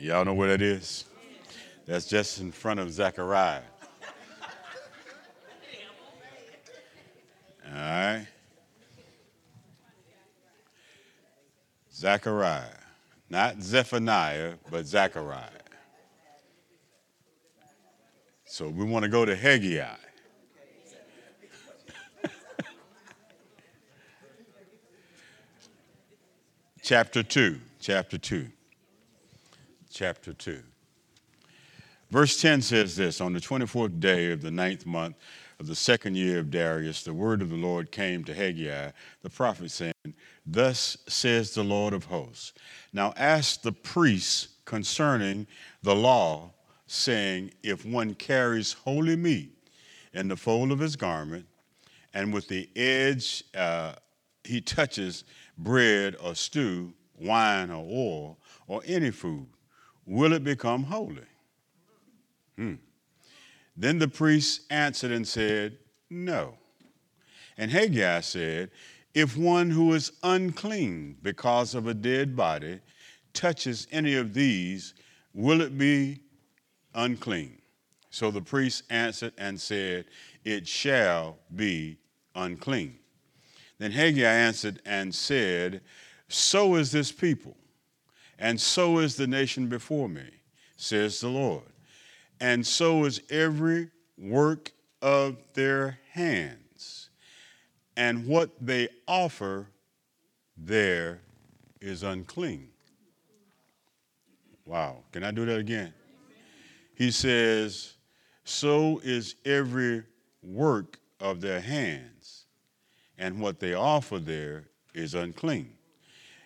Y'all know where that is? That's just in front of Zechariah. All right. Zechariah. Not Zephaniah, but Zechariah. So we want to go to Haggai. chapter 2. Chapter 2. Chapter 2. Verse 10 says this On the 24th day of the ninth month of the second year of Darius, the word of the Lord came to Haggai, the prophet, saying, Thus says the Lord of hosts. Now ask the priests concerning the law, saying, If one carries holy meat in the fold of his garment, and with the edge uh, he touches bread or stew, wine or oil, or any food, will it become holy? Hmm. Then the priest answered and said, No. And Haggai said, If one who is unclean because of a dead body touches any of these, will it be unclean? So the priest answered and said, It shall be unclean. Then Haggai answered and said, So is this people, and so is the nation before me, says the Lord and so is every work of their hands. And what they offer there is unclean. Wow. Can I do that again? He says, So is every work of their hands, and what they offer there is unclean.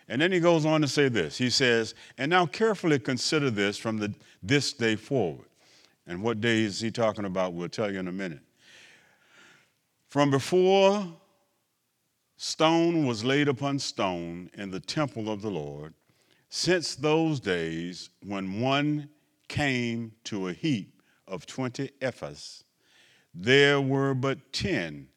And then he goes on to say this. He says, And now carefully consider this from the, this day forward. And what day is he talking about? We'll tell you in a minute. From before stone was laid upon stone in the temple of the Lord, since those days when one came to a heap of 20 ephahs, there were but 10.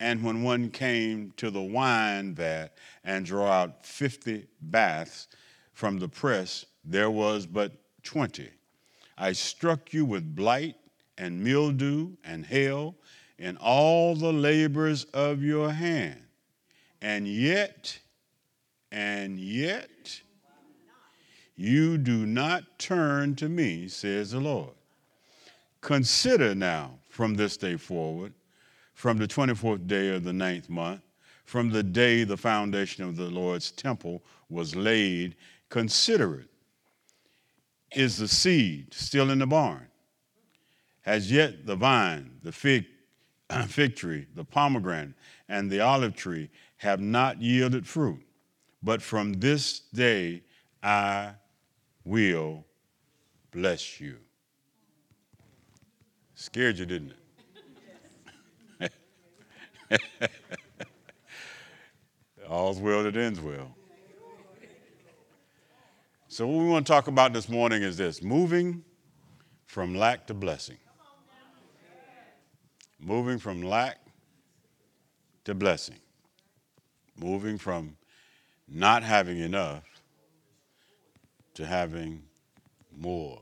And when one came to the wine vat and drew out 50 baths from the press, there was but 20. I struck you with blight and mildew and hail in all the labors of your hand. And yet, and yet, you do not turn to me, says the Lord. Consider now from this day forward, from the 24th day of the ninth month, from the day the foundation of the Lord's temple was laid, consider it is the seed still in the barn? Has yet the vine, the fig, fig tree, the pomegranate, and the olive tree have not yielded fruit. But from this day I will bless you. Scared you, didn't it? All's well that ends well. So, what we want to talk about this morning is this moving from lack to blessing. Moving from lack to blessing. Moving from not having enough to having more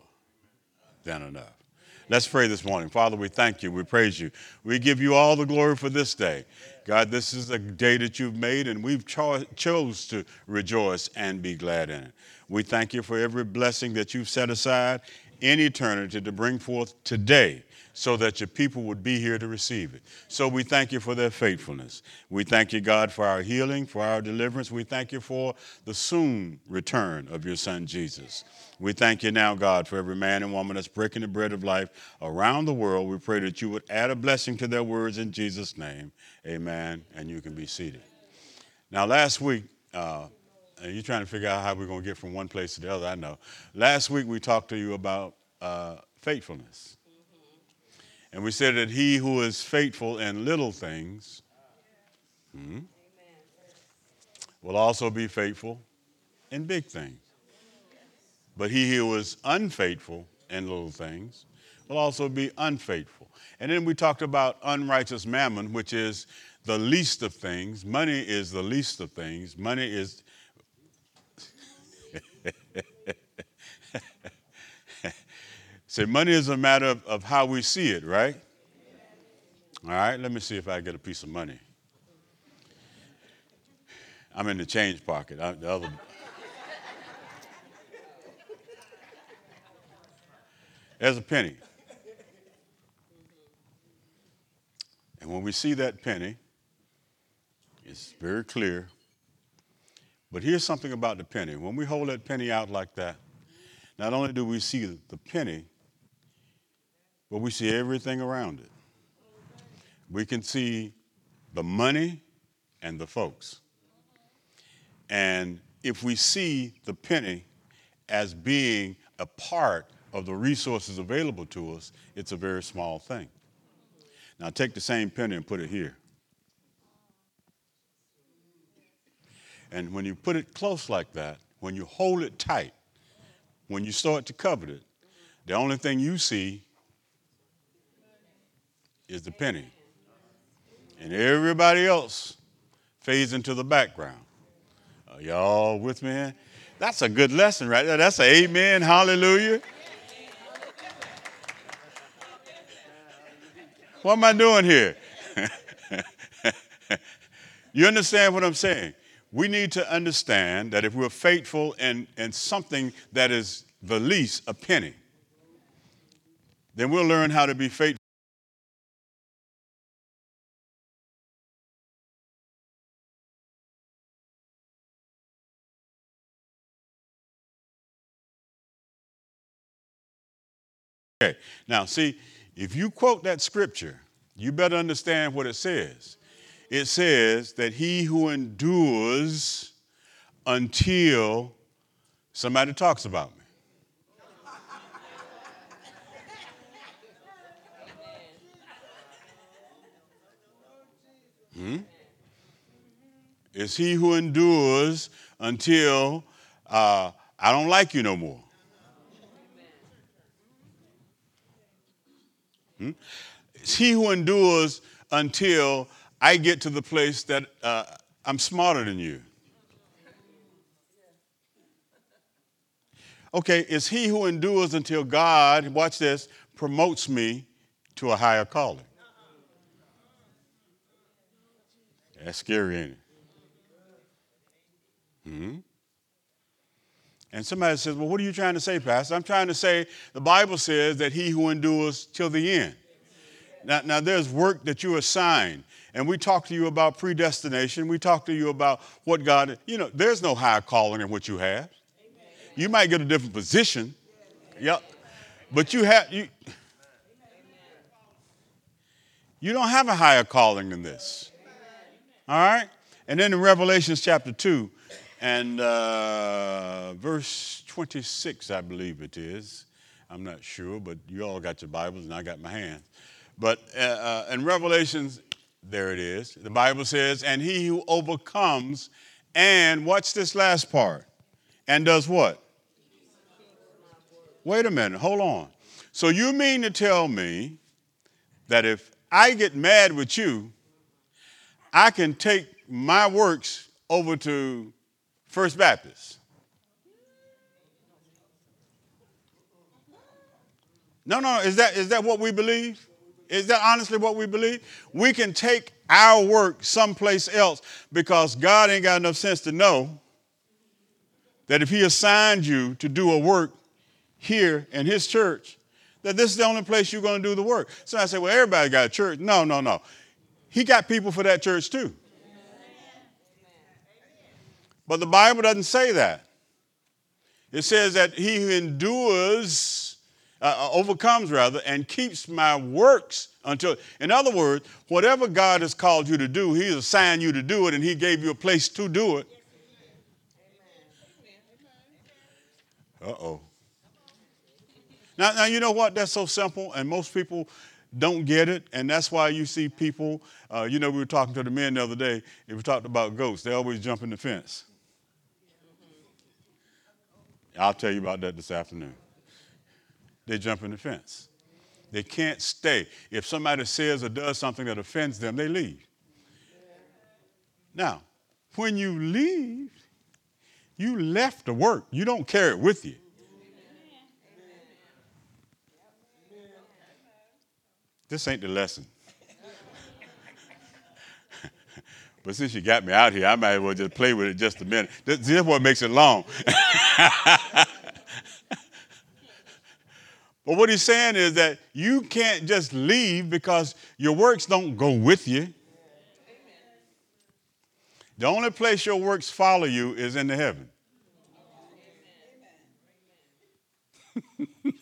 than enough. Let's pray this morning. Father, we thank you. We praise you. We give you all the glory for this day. God, this is a day that you've made, and we've cho- chose to rejoice and be glad in it. We thank you for every blessing that you've set aside in eternity to bring forth today so that your people would be here to receive it. So we thank you for their faithfulness. We thank you, God, for our healing, for our deliverance. We thank you for the soon return of your son, Jesus. We thank you now, God, for every man and woman that's breaking the bread of life around the world. We pray that you would add a blessing to their words in Jesus' name. Amen. And you can be seated. Now, last week, uh, and you're trying to figure out how we're going to get from one place to the other, I know. Last week, we talked to you about uh, faithfulness. And we said that he who is faithful in little things hmm, will also be faithful in big things. But he who is unfaithful in little things will also be unfaithful. And then we talked about unrighteous mammon, which is the least of things. Money is the least of things. Money is Say, money is a matter of, of how we see it, right? All right, let me see if I get a piece of money. I'm in the change pocket. I, the other. There's a penny. And when we see that penny, it's very clear. But here's something about the penny. When we hold that penny out like that, not only do we see the penny, but we see everything around it. We can see the money and the folks. And if we see the penny as being a part of the resources available to us, it's a very small thing. Now take the same penny and put it here. And when you put it close like that, when you hold it tight, when you start to covet it, the only thing you see is the penny. And everybody else fades into the background. Are y'all with me? That's a good lesson right there. That's an amen, hallelujah. What am I doing here? you understand what I'm saying? We need to understand that if we're faithful in, in something that is the least, a penny, then we'll learn how to be faithful. Okay, now see, if you quote that scripture, you better understand what it says. It says that he who endures until somebody talks about me. Hmm? It's he who endures until uh, I don't like you no more. Hmm? It's he who endures until I get to the place that uh, I'm smarter than you. Okay, it's he who endures until God, watch this, promotes me to a higher calling. That's scary, ain't it? hmm And somebody says, Well, what are you trying to say, Pastor? I'm trying to say the Bible says that he who endures till the end. Now, now there's work that you assign. And we talk to you about predestination. We talk to you about what God, you know, there's no higher calling than what you have. You might get a different position. Yep. But you have you you don't have a higher calling than this. All right? And then in Revelations chapter 2 and uh, verse 26, I believe it is. I'm not sure, but you all got your Bibles and I got my hands. But uh, uh, in Revelations, there it is. The Bible says, and he who overcomes, and watch this last part, and does what? Wait a minute, hold on. So you mean to tell me that if I get mad with you, I can take my works over to First Baptist? No, no, is that, is that what we believe? Is that honestly what we believe? We can take our work someplace else because God ain't got enough sense to know that if He assigned you to do a work here in His church, that this is the only place you're going to do the work. So I say, well, everybody got a church. No, no, no. He got people for that church too. But the Bible doesn't say that. It says that he who endures uh, uh, overcomes rather, and keeps my works until. In other words, whatever God has called you to do, He's assigned you to do it, and He gave you a place to do it. Uh oh. Now, now, you know what? That's so simple, and most people don't get it, and that's why you see people. Uh, you know, we were talking to the men the other day, and we talked about goats. They always jump in the fence. I'll tell you about that this afternoon. They jump in the fence. They can't stay. If somebody says or does something that offends them, they leave. Now, when you leave, you left the work. You don't carry it with you. This ain't the lesson. But since you got me out here, I might as well just play with it just a minute. This, is what makes it long. but what he's saying is that you can't just leave because your works don't go with you. The only place your works follow you is in the heaven.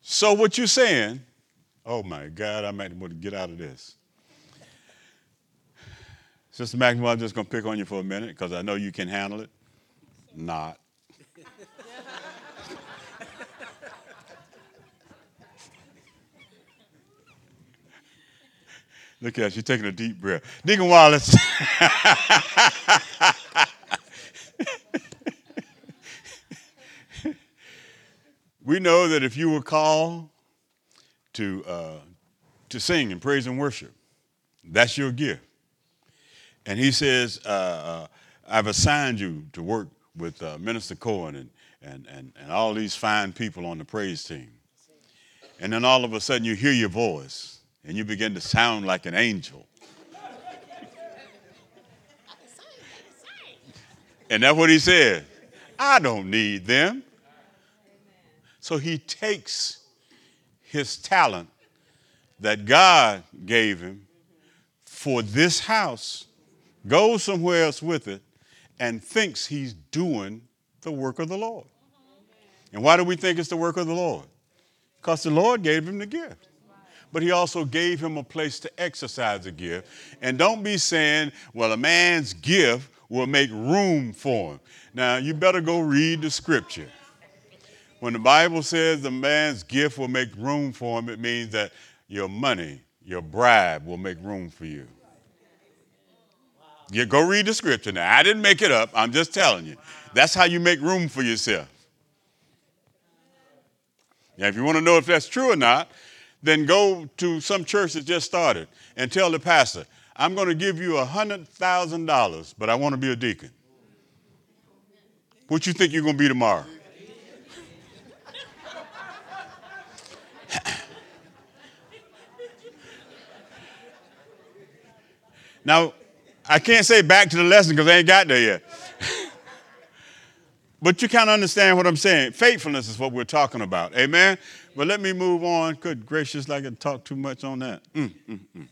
so what you're saying, oh my God, I might want to get out of this. Sister Maxwell, I'm just going to pick on you for a minute because I know you can handle it. Not. Look at her, she's taking a deep breath. Deacon Wallace. we know that if you were called to, uh, to sing and praise and worship, that's your gift. And he says, uh, uh, I've assigned you to work with uh, Minister Cohen and, and, and, and all these fine people on the praise team. And then all of a sudden you hear your voice and you begin to sound like an angel. And that's what he said. I don't need them. So he takes his talent that God gave him for this house, goes somewhere else with it, and thinks he's doing the work of the Lord. And why do we think it's the work of the Lord? Because the Lord gave him the gift but he also gave him a place to exercise the gift. And don't be saying, well, a man's gift will make room for him. Now, you better go read the scripture. When the Bible says the man's gift will make room for him, it means that your money, your bribe will make room for you. You go read the scripture now. I didn't make it up. I'm just telling you. That's how you make room for yourself. Now, if you want to know if that's true or not, then go to some church that just started and tell the pastor, I'm going to give you $100,000, but I want to be a deacon. What you think you're going to be tomorrow? now, I can't say back to the lesson because I ain't got there yet. but you kind of understand what I'm saying. Faithfulness is what we're talking about. Amen? But let me move on. Good gracious, I can talk too much on that. Mm, mm, mm.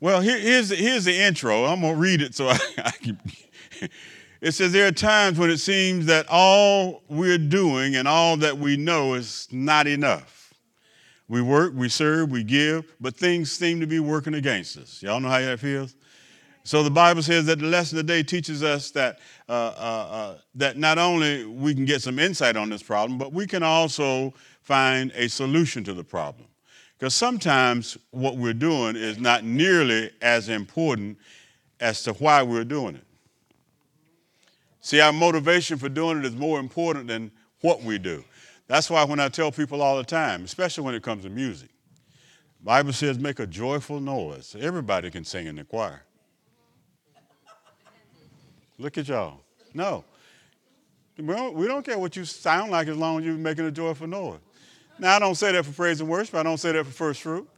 Well, here, here's, the, here's the intro. I'm going to read it so I, I can. It says, There are times when it seems that all we're doing and all that we know is not enough. We work, we serve, we give, but things seem to be working against us. Y'all know how that feels? So the Bible says that the lesson today teaches us that, uh, uh, uh, that not only we can get some insight on this problem, but we can also find a solution to the problem. Because sometimes what we're doing is not nearly as important as to why we're doing it. See, our motivation for doing it is more important than what we do. That's why when I tell people all the time, especially when it comes to music, Bible says make a joyful noise. Everybody can sing in the choir. Look at y'all. No. We don't, we don't care what you sound like as long as you're making a joyful noise. Now, I don't say that for praise and worship. I don't say that for first fruit.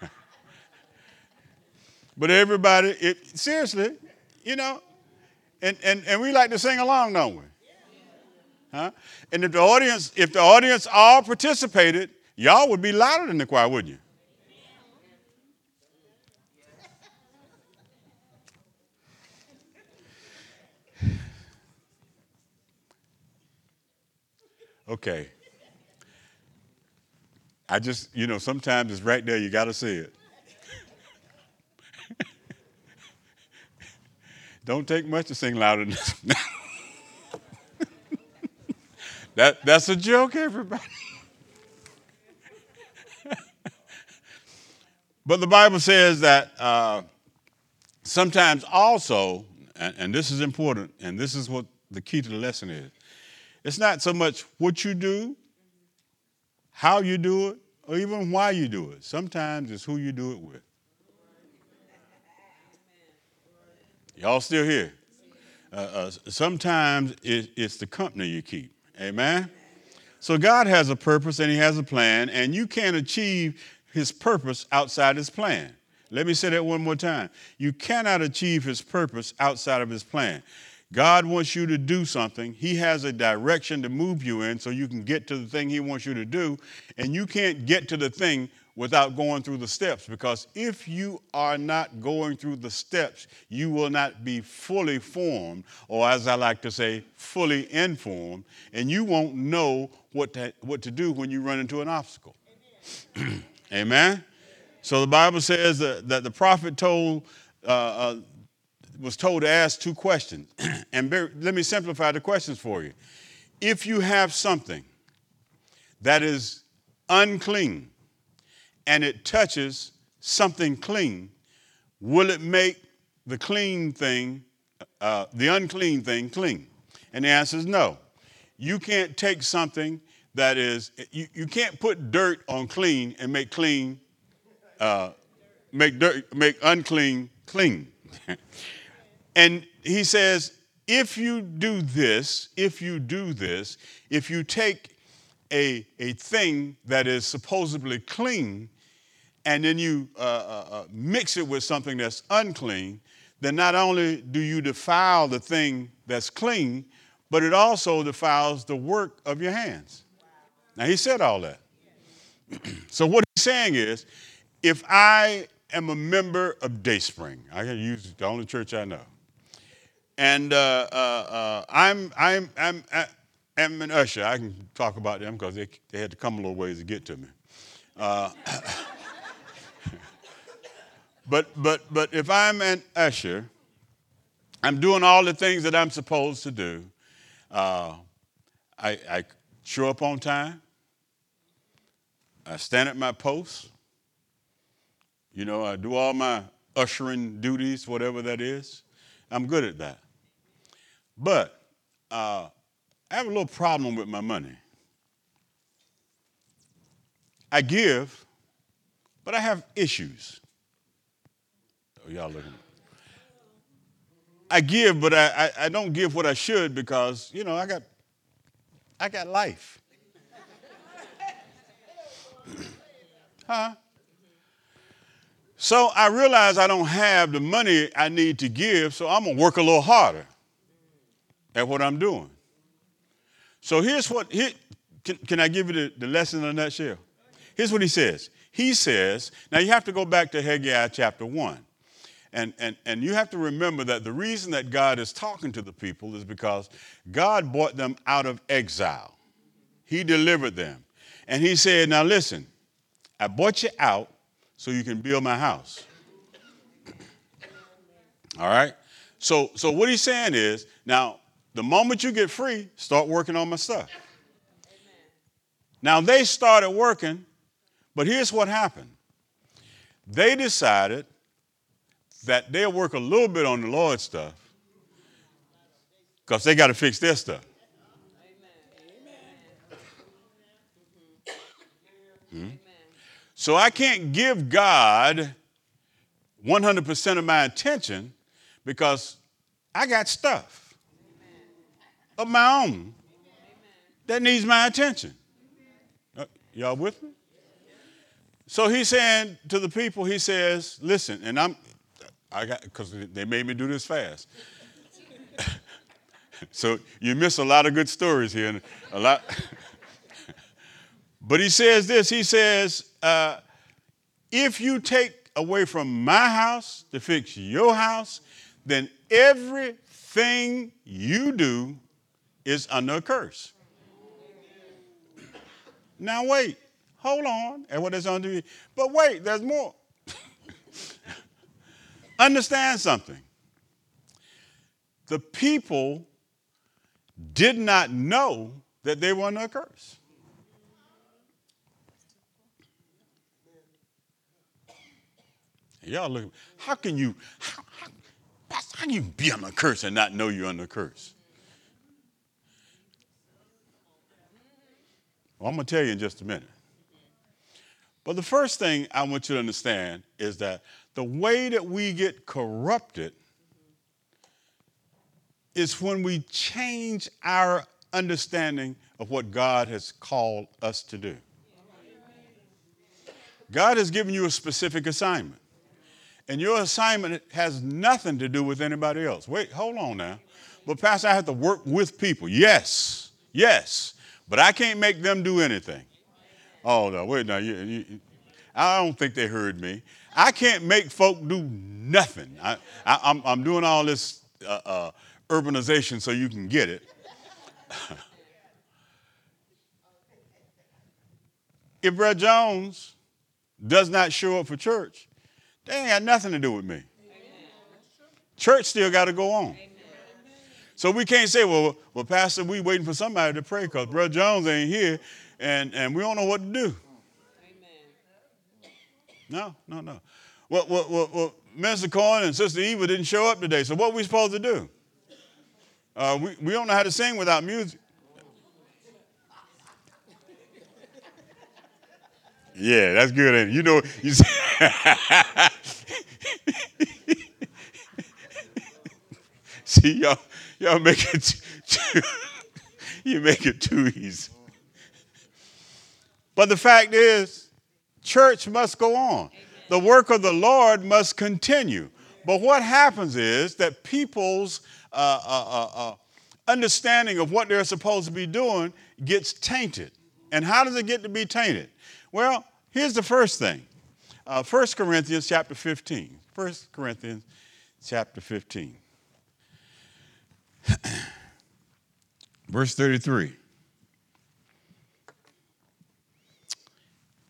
but everybody, it, seriously, you know, and, and, and we like to sing along, don't we? Huh? And if the audience, if the audience all participated, y'all would be louder than the choir, wouldn't you? Okay. I just, you know, sometimes it's right there, you got to see it. Don't take much to sing louder than this. that, that's a joke, everybody. but the Bible says that uh, sometimes also, and, and this is important, and this is what the key to the lesson is it's not so much what you do, how you do it, or even why you do it. Sometimes it's who you do it with. Y'all still here? Uh, uh, sometimes it, it's the company you keep. Amen? So God has a purpose and He has a plan, and you can't achieve His purpose outside His plan. Let me say that one more time. You cannot achieve His purpose outside of His plan. God wants you to do something. He has a direction to move you in so you can get to the thing He wants you to do. And you can't get to the thing without going through the steps because if you are not going through the steps, you will not be fully formed, or as I like to say, fully informed, and you won't know what to, what to do when you run into an obstacle. Amen. Amen? So the Bible says that, that the prophet told uh, uh, was told to ask two questions. and let me simplify the questions for you. If you have something that is unclean and it touches something clean, will it make the clean thing, uh, the unclean thing, clean? And the answer is no. You can't take something that is, you, you can't put dirt on clean and make clean, uh, make dirt, make unclean clean. And he says, if you do this, if you do this, if you take a, a thing that is supposedly clean and then you uh, uh, uh, mix it with something that's unclean, then not only do you defile the thing that's clean, but it also defiles the work of your hands. Now, he said all that. so, what he's saying is if I am a member of Dayspring, I can use the only church I know and uh, uh, uh, I'm, I'm, I'm, I'm an usher. I can talk about them because they, they had to come a little ways to get to me. Uh, but, but, but if I'm an usher, I'm doing all the things that I'm supposed to do. Uh, I, I show up on time. I stand at my post. You know, I do all my ushering duties, whatever that is. I'm good at that. But uh, I have a little problem with my money. I give, but I have issues. Oh, y'all looking. I give, but I, I, I, don't give what I should because, you know, I got I got life. huh? So I realize I don't have the money I need to give, so I'm gonna work a little harder at what I'm doing. So here's what, here, can, can I give you the, the lesson in a nutshell? Here's what he says. He says, now you have to go back to Haggai chapter 1. And, and, and you have to remember that the reason that God is talking to the people is because God brought them out of exile. He delivered them. And he said, Now listen, I brought you out so you can build my house. All right? So, so what he's saying is, now the moment you get free, start working on my stuff. Amen. Now they started working, but here's what happened. They decided that they'll work a little bit on the Lord's stuff because they got to fix their stuff. Hmm? So I can't give God 100% of my attention because I got stuff of my own that needs my attention. Uh, y'all with me? So he's saying to the people, he says, listen, and I'm, I got, because they made me do this fast. so you miss a lot of good stories here, and a lot. but he says this he says, uh, if you take away from my house to fix your house, then everything you do is under a curse. Now wait, hold on, and what is under you? But wait, there's more. Understand something. The people did not know that they were under a curse. Y'all look, how can you, how, how, how can you be under a curse and not know you're under a curse? Well, I'm going to tell you in just a minute. But the first thing I want you to understand is that the way that we get corrupted is when we change our understanding of what God has called us to do. God has given you a specific assignment. And your assignment has nothing to do with anybody else. Wait, hold on now. But, Pastor, I have to work with people. Yes, yes. But I can't make them do anything. Oh, no, wait, now. You, you, I don't think they heard me. I can't make folk do nothing. I, am doing all this uh, uh, urbanization so you can get it. if Brad Jones does not show up for church, they ain't got nothing to do with me. Church still got to go on. Amen. So we can't say, well, well, Pastor, we waiting for somebody to pray because Brother Jones ain't here and, and we don't know what to do. Amen. No, no, no. Well, well, well, well, Minister Cohen and Sister Eva didn't show up today, so what are we supposed to do? Uh, we, we don't know how to sing without music. Yeah, that's good. And you know, you see, see y'all, y'all make it too, you make it too easy. But the fact is, church must go on. The work of the Lord must continue. But what happens is that people's uh, uh, uh, uh understanding of what they're supposed to be doing gets tainted. And how does it get to be tainted? Well, here's the first thing. Uh, 1 Corinthians chapter 15. 1 Corinthians chapter 15. Verse 33.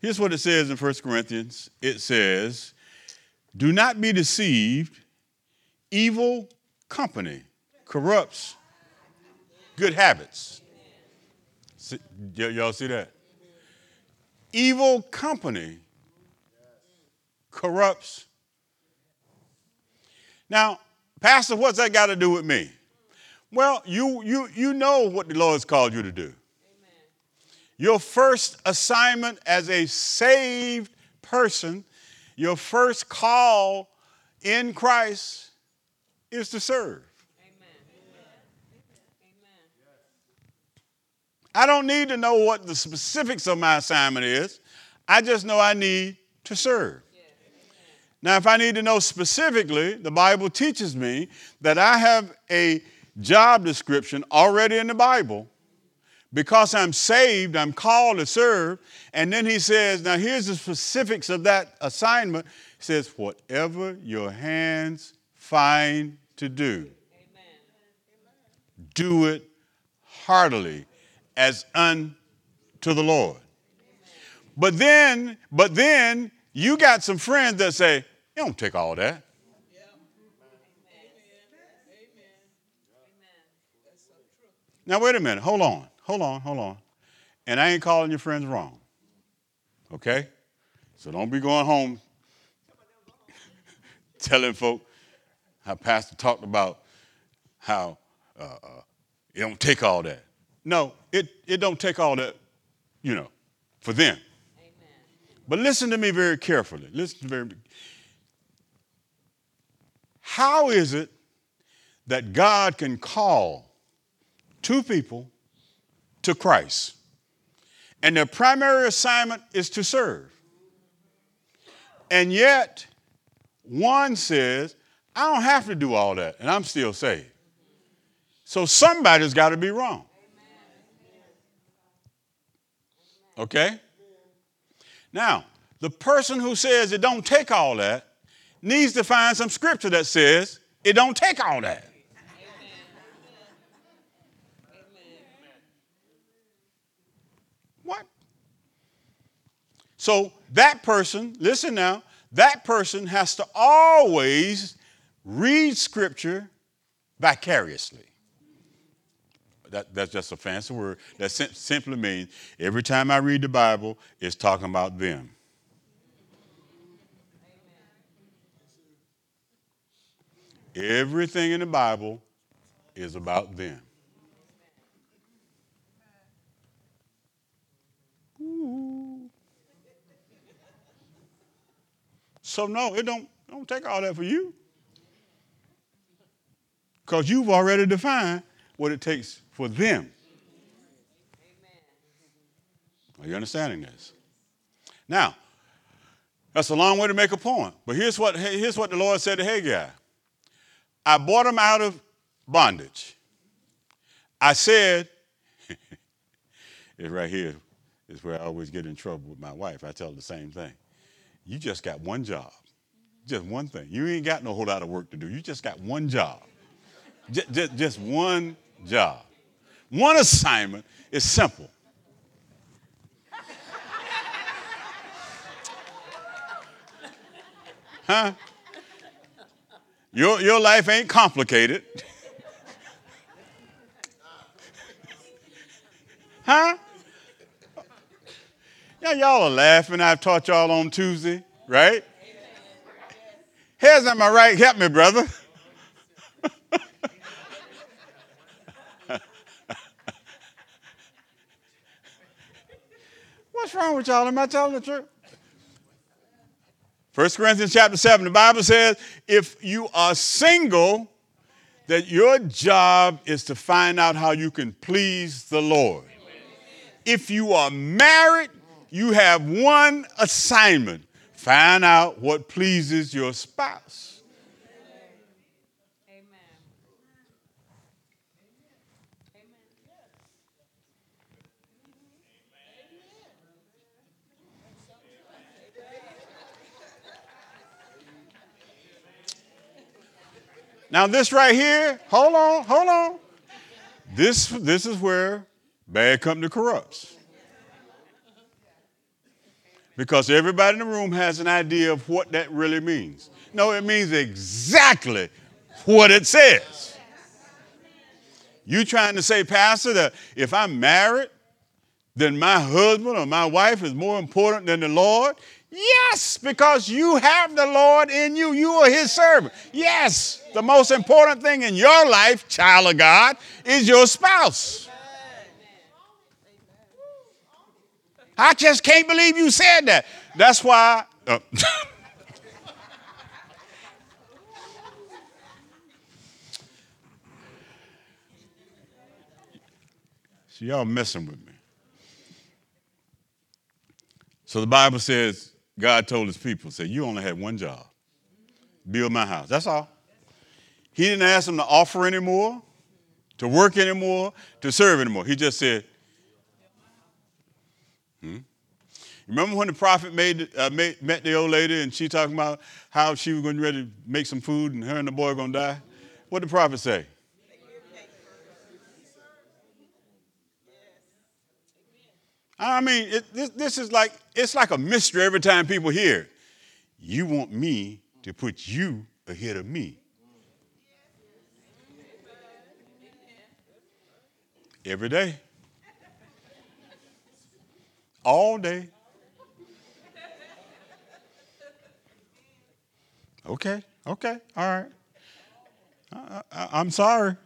Here's what it says in 1 Corinthians it says, Do not be deceived, evil company corrupts good habits. See, y- y'all see that? Evil company corrupts. Now, Pastor, what's that got to do with me? Well, you, you, you know what the Lord has called you to do. Amen. Your first assignment as a saved person, your first call in Christ is to serve. I don't need to know what the specifics of my assignment is. I just know I need to serve. Now, if I need to know specifically, the Bible teaches me that I have a job description already in the Bible. Because I'm saved, I'm called to serve. And then he says, now here's the specifics of that assignment. He says, whatever your hands find to do, Amen. do it heartily as unto the Lord. But then, but then you got some friends that say, you don't take all that. Now, wait a minute. Hold on. Hold on. Hold on. And I ain't calling your friends wrong. Okay? So don't be going home telling folk how Pastor talked about how uh, uh, it don't take all that. No, it, it don't take all that, you know, for them. Amen. But listen to me very carefully. Listen very How is it that God can call two people to Christ? And their primary assignment is to serve. And yet, one says, I don't have to do all that, and I'm still saved. So somebody's got to be wrong. Okay? Now, the person who says it don't take all that needs to find some scripture that says it don't take all that. So that person, listen now, that person has to always read scripture vicariously. That, that's just a fancy word. That sim- simply means every time I read the Bible, it's talking about them. Everything in the Bible is about them. So no, it don't, don't take all that for you. Because you've already defined what it takes for them. Are you understanding this? Now, that's a long way to make a point. But here's what, here's what the Lord said to Haggai I brought him out of bondage. I said, it's right here is where I always get in trouble with my wife. I tell her the same thing. You just got one job, just one thing. You ain't got no whole lot of work to do. You just got one job, just, just, just one job. One assignment is simple. Huh? Your, your life ain't complicated. huh? Yeah, y'all are laughing. I've taught y'all on Tuesday, right? Here's am I right? Help me, brother. What's wrong with y'all? Am I telling the truth? 1 Corinthians chapter 7, the Bible says, if you are single, that your job is to find out how you can please the Lord. If you are married, you have one assignment find out what pleases your spouse. Now, this right here, hold on, hold on. This, this is where bad company corrupts. Because everybody in the room has an idea of what that really means. No, it means exactly what it says. You trying to say, Pastor, that if I'm married, then my husband or my wife is more important than the Lord? Yes, because you have the Lord in you. You are his servant. Yes, the most important thing in your life, child of God, is your spouse. I just can't believe you said that. That's why. Uh, See, y'all messing with me. So the Bible says God told his people, say, you only had one job. Build my house. That's all. He didn't ask them to offer anymore, to work anymore, to serve anymore. He just said, hmm? Remember when the prophet made, uh, made, met the old lady and she talking about how she was going to ready to make some food and her and the boy going to die? What did the prophet say? I mean, it, this, this is like, it's like a mystery every time people hear. You want me to put you ahead of me. Every day. All day. Okay, okay, all right. I, I, I'm sorry.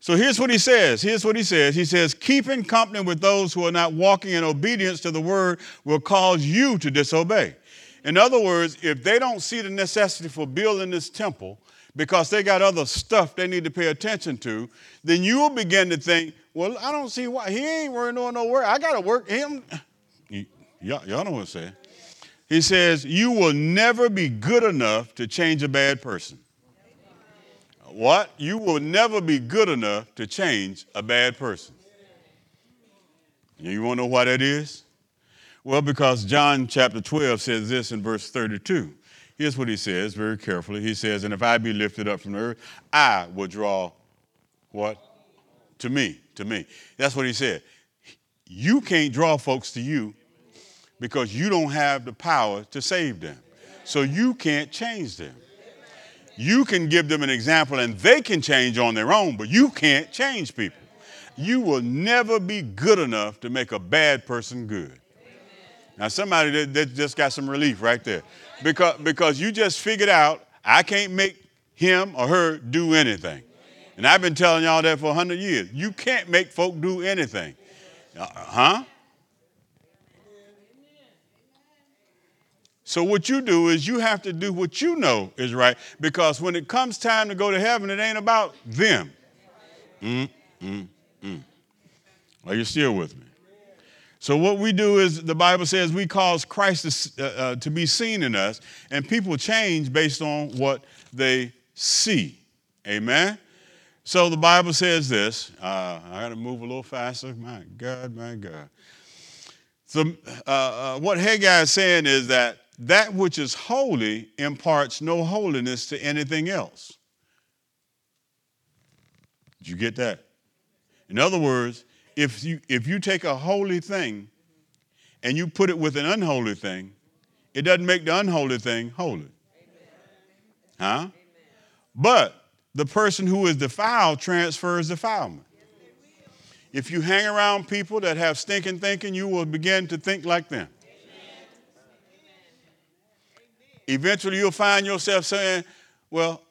So here's what he says. Here's what he says. He says, keeping company with those who are not walking in obedience to the word will cause you to disobey. In other words, if they don't see the necessity for building this temple because they got other stuff they need to pay attention to, then you will begin to think, well, I don't see why. He ain't working on no work. I got to work him. Y'all, y'all know what I'm saying. He says, you will never be good enough to change a bad person. What? You will never be good enough to change a bad person. You want to know why that is? Well, because John chapter 12 says this in verse 32. Here's what he says very carefully. He says, And if I be lifted up from the earth, I will draw what? To me, to me. That's what he said. You can't draw folks to you because you don't have the power to save them. So you can't change them. You can give them an example and they can change on their own, but you can't change people. You will never be good enough to make a bad person good. Now, somebody that, that just got some relief right there. Because, because you just figured out I can't make him or her do anything. And I've been telling y'all that for 100 years. You can't make folk do anything. Uh, huh? So what you do is you have to do what you know is right because when it comes time to go to heaven, it ain't about them. Mm, mm, mm. Are you still with me? So what we do is the Bible says we cause Christ to, uh, uh, to be seen in us, and people change based on what they see. Amen. So the Bible says this. Uh, I got to move a little faster. My God, my God. So uh, uh, what Haggai is saying is that that which is holy imparts no holiness to anything else. Did you get that? In other words, if you if you take a holy thing and you put it with an unholy thing, it doesn't make the unholy thing holy. Huh? But the person who is defiled transfers defilement. If you hang around people that have stinking thinking, you will begin to think like them. Eventually, you'll find yourself saying, "Well,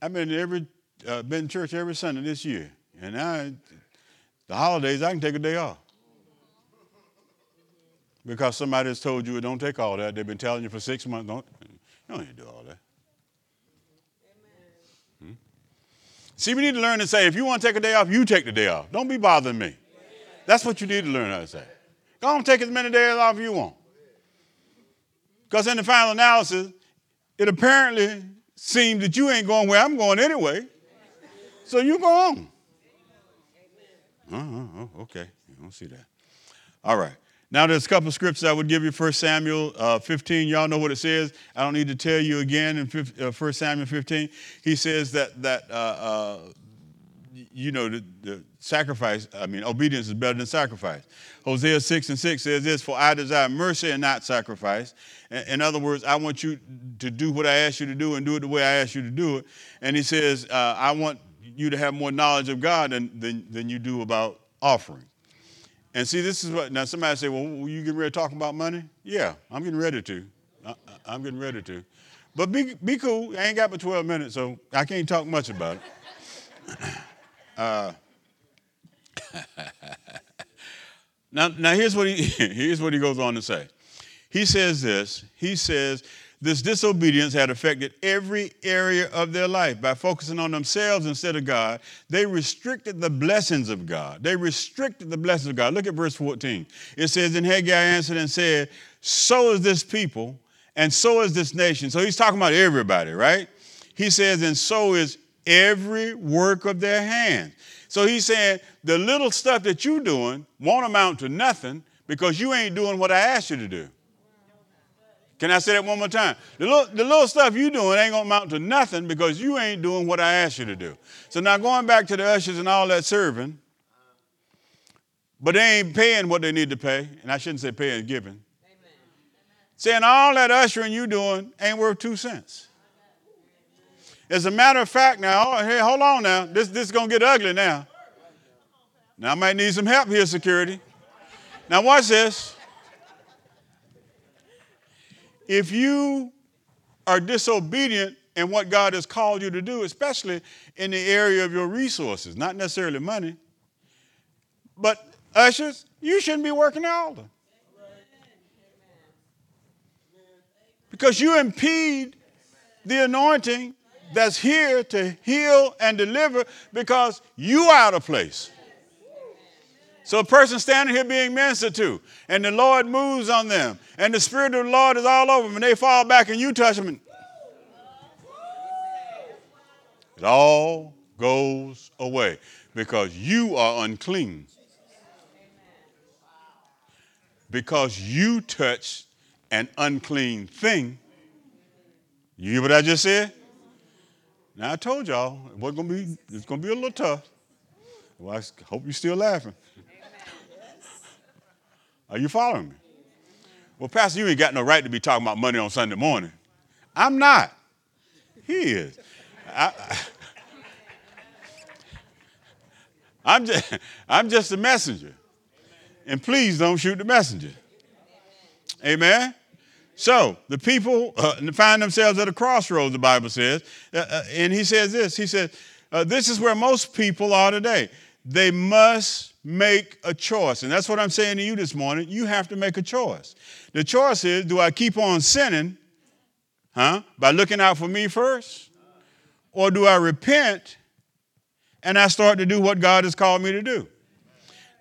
I've been every uh, been in church every Sunday this year, and I the holidays, I can take a day off. Because somebody has told you, don't take all that. They've been telling you for six months, don't, you don't need to do all that. Hmm? See, we need to learn to say, if you want to take a day off, you take the day off. Don't be bothering me. That's what you need to learn how to say. Go on, take as many days off you want. Because in the final analysis, it apparently seems that you ain't going where I'm going anyway. So you go on. Oh, okay. I don't see that. All right. Now, there's a couple of scriptures I would give you. 1 Samuel uh, 15, y'all know what it says. I don't need to tell you again in 1 uh, Samuel 15. He says that, that uh, uh, you know, the, the, sacrifice, I mean, obedience is better than sacrifice. Hosea 6 and 6 says this For I desire mercy and not sacrifice. In other words, I want you to do what I ask you to do and do it the way I ask you to do it. And he says, uh, I want you to have more knowledge of God than, than, than you do about offering. And see, this is what, now somebody say, well, you getting ready to talk about money? Yeah, I'm getting ready to. I, am getting ready to. But be, be cool. I ain't got but 12 minutes, so I can't talk much about it. Uh, now, now here's what he here's what he goes on to say. He says this. He says this disobedience had affected every area of their life. By focusing on themselves instead of God, they restricted the blessings of God. They restricted the blessings of God. Look at verse 14. It says, And Haggai answered and said, So is this people, and so is this nation. So he's talking about everybody, right? He says, And so is every work of their hands. So he's saying, The little stuff that you're doing won't amount to nothing because you ain't doing what I asked you to do. Can I say that one more time? The little, the little stuff you're doing ain't gonna amount to nothing because you ain't doing what I asked you to do. So now going back to the ushers and all that serving, but they ain't paying what they need to pay, and I shouldn't say paying, giving. Amen. Saying all that ushering you're doing ain't worth two cents. As a matter of fact, now, oh, hey, hold on now. This, this is gonna get ugly now. Now I might need some help here, security. Now watch this if you are disobedient in what God has called you to do, especially in the area of your resources, not necessarily money, but ushers, you shouldn't be working the. Because you impede the anointing that's here to heal and deliver because you are out of place. So a person standing here being ministered to, and the Lord moves on them, and the Spirit of the Lord is all over them, and they fall back and you touch them. And it all goes away because you are unclean. Because you touched an unclean thing. You hear what I just said? Now I told y'all it wasn't gonna be it's gonna be a little tough. Well, I hope you're still laughing. Are you following me? Well, Pastor, you ain't got no right to be talking about money on Sunday morning. I'm not. He is. I, am just, I'm just a messenger. And please don't shoot the messenger. Amen. So the people uh, find themselves at a crossroads, the Bible says. Uh, uh, and he says this He says, uh, This is where most people are today. They must make a choice. And that's what I'm saying to you this morning. You have to make a choice. The choice is do I keep on sinning, huh, by looking out for me first? Or do I repent and I start to do what God has called me to do?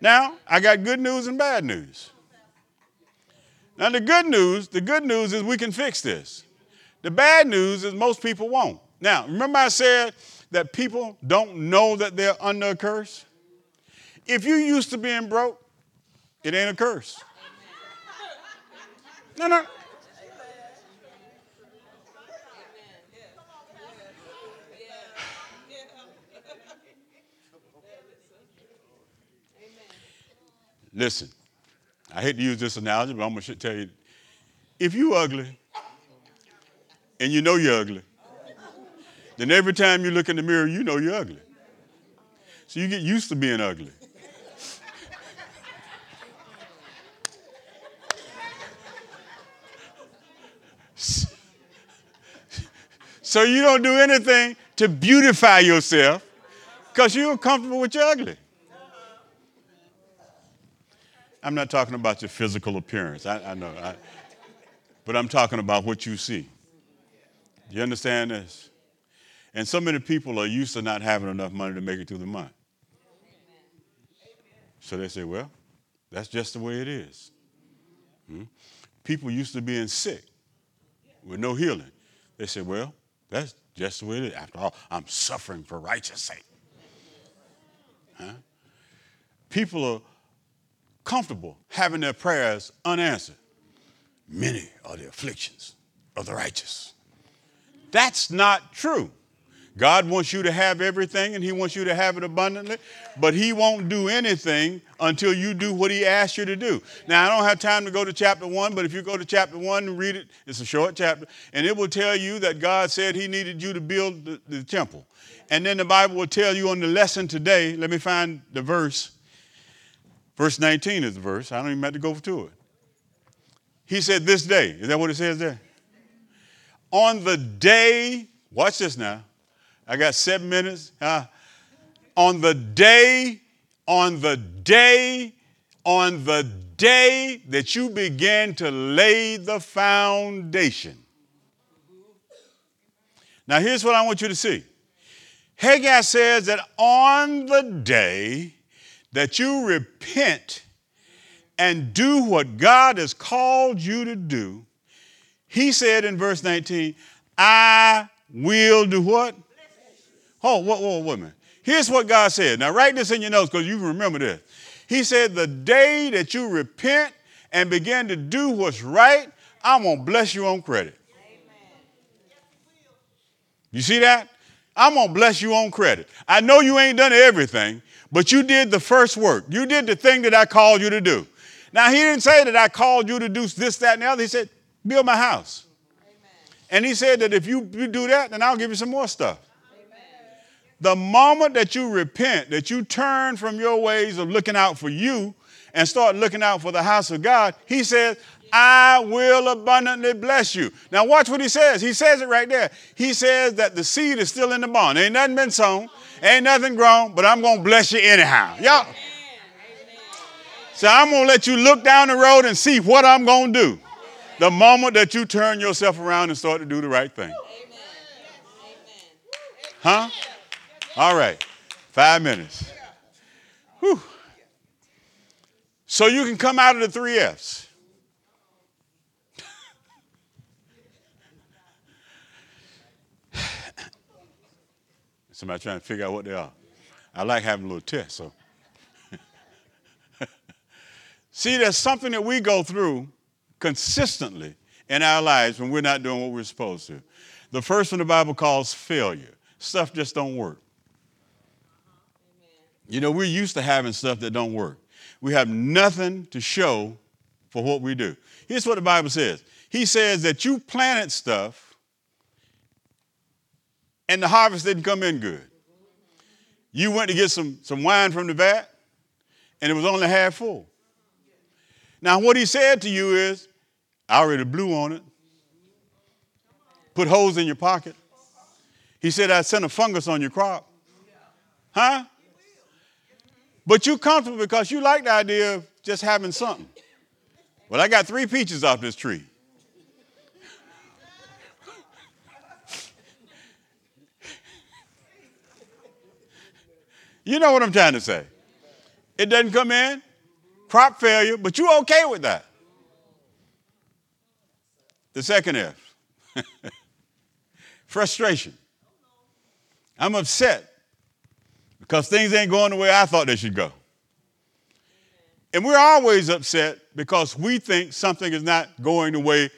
Now, I got good news and bad news. Now, the good news, the good news is we can fix this. The bad news is most people won't. Now, remember I said that people don't know that they're under a curse? If you used to being broke, it ain't a curse. No, no. Listen, I hate to use this analogy, but I'm going to tell you if you ugly and you know you're ugly, then every time you look in the mirror, you know you're ugly. So you get used to being ugly. So you don't do anything to beautify yourself because you're comfortable with your ugly. I'm not talking about your physical appearance. I, I know. I, but I'm talking about what you see. Do You understand this? And so many people are used to not having enough money to make it through the month. So they say, well, that's just the way it is. Hmm? People used to being sick with no healing. They say, well, that's just the way it is. After all, I'm suffering for righteous sake. Huh? People are comfortable having their prayers unanswered. Many are the afflictions of the righteous. That's not true. God wants you to have everything and He wants you to have it abundantly, but He won't do anything until you do what He asked you to do. Now, I don't have time to go to chapter one, but if you go to chapter one and read it, it's a short chapter, and it will tell you that God said He needed you to build the, the temple. And then the Bible will tell you on the lesson today, let me find the verse. Verse 19 is the verse. I don't even have to go to it. He said, This day. Is that what it says there? On the day, watch this now I got seven minutes. Uh, on the day, on the day, on the day that you began to lay the foundation. Now, here's what I want you to see. Haggai says that on the day that you repent and do what God has called you to do, he said in verse 19, I will do what? Oh, whoa, whoa, wait a minute. Here's what God said. Now, write this in your notes because you can remember this. He said, The day that you repent and begin to do what's right, I'm going to bless you on credit. You see that? I'm going to bless you on credit. I know you ain't done everything, but you did the first work. You did the thing that I called you to do. Now, he didn't say that I called you to do this, that, and the other. He said, Build my house. Amen. And he said that if you do that, then I'll give you some more stuff. The moment that you repent, that you turn from your ways of looking out for you and start looking out for the house of God, he says, I will abundantly bless you. Now, watch what he says. He says it right there. He says that the seed is still in the barn. Ain't nothing been sown, ain't nothing grown, but I'm going to bless you anyhow. Y'all. So I'm going to let you look down the road and see what I'm going to do the moment that you turn yourself around and start to do the right thing. Huh? All right, five minutes. Whew. So you can come out of the three F's. Somebody trying to figure out what they are. I like having a little test, so. See, there's something that we go through consistently in our lives when we're not doing what we're supposed to. The first one the Bible calls failure. Stuff just don't work. You know, we're used to having stuff that don't work. We have nothing to show for what we do. Here's what the Bible says He says that you planted stuff and the harvest didn't come in good. You went to get some, some wine from the vat and it was only half full. Now, what he said to you is, I already blew on it, put holes in your pocket. He said, I sent a fungus on your crop. Huh? But you're comfortable because you like the idea of just having something. Well, I got three peaches off this tree. You know what I'm trying to say. it doesn't come in, crop failure, but you're okay with that. The second F frustration. I'm upset because things ain't going the way I thought they should go. And we're always upset because we think something is not going the way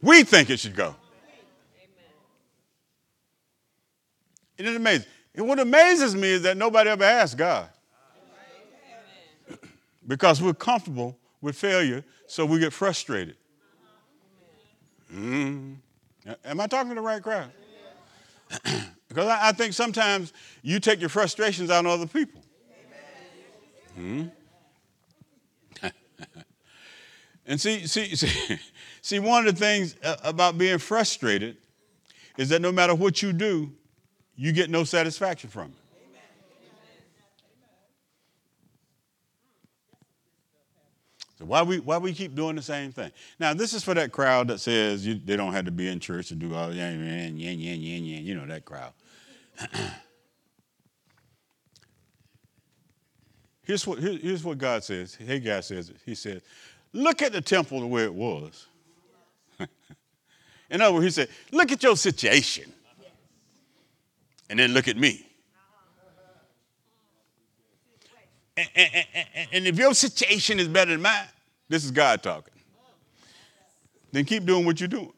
we think it should go. Isn't it amazing? And what amazes me is that nobody ever asked God. because we're comfortable with failure, so we get frustrated. Mm. Am I talking to the right crowd? because I, I, think sometimes you take your frustrations out on other people. Hmm? and see, see, see, see, one of the things uh, about being frustrated is that no matter what you do, you get no satisfaction from it. So why we why we keep doing the same thing? Now this is for that crowd that says you, they don't have to be in church to do all yan yan yan yan yan yan. You know that crowd. here's what here, here's what God says. Hey, God says. He says, "Look at the temple the way it was." in other words, He said, "Look at your situation, and then look at me." And, and, and, and, if your situation is better than mine, this is God talking, then keep doing what you're doing.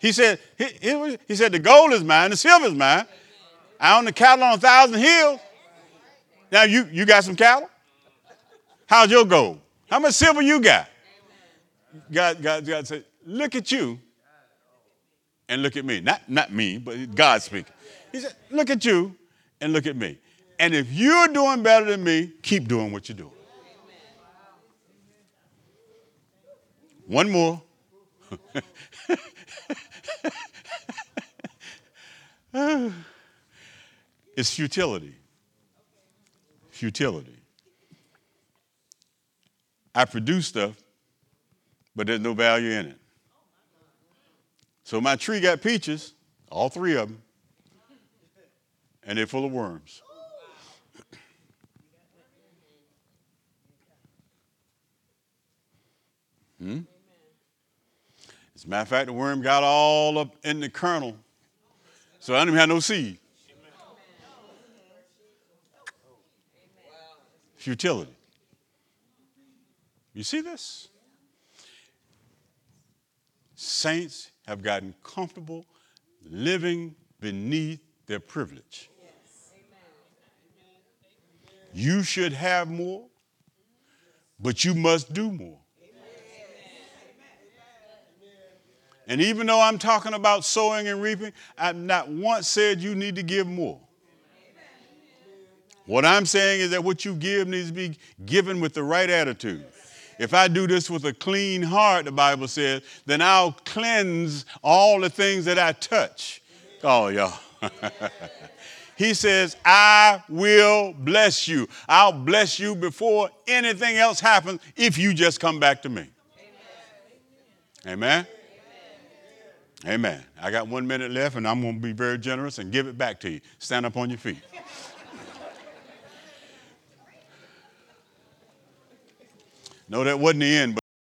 He said, he, he, he said, the gold is mine, the silver is mine. I own the cattle on a thousand hills. Now you, you got some cattle? How's your gold? How much silver you got? God, God, God said, look at you and look at me. Not, not me, but God speaking. He said, look at you and look at me. And if you're doing better than me, keep doing what you're doing. One more. it's futility. Futility. I produce stuff, but there's no value in it. So my tree got peaches, all three of them, and they're full of worms. Hmm? As a matter of fact, the worm got all up in the kernel, so I didn't even have no seed. Futility. You see this? Saints have gotten comfortable living beneath their privilege. You should have more, but you must do more. And even though I'm talking about sowing and reaping, I've not once said you need to give more. What I'm saying is that what you give needs to be given with the right attitude. If I do this with a clean heart, the Bible says, then I'll cleanse all the things that I touch. Oh, y'all. he says, I will bless you. I'll bless you before anything else happens if you just come back to me. Amen. Amen. I got one minute left, and I'm going to be very generous and give it back to you. Stand up on your feet. No, that wasn't the end.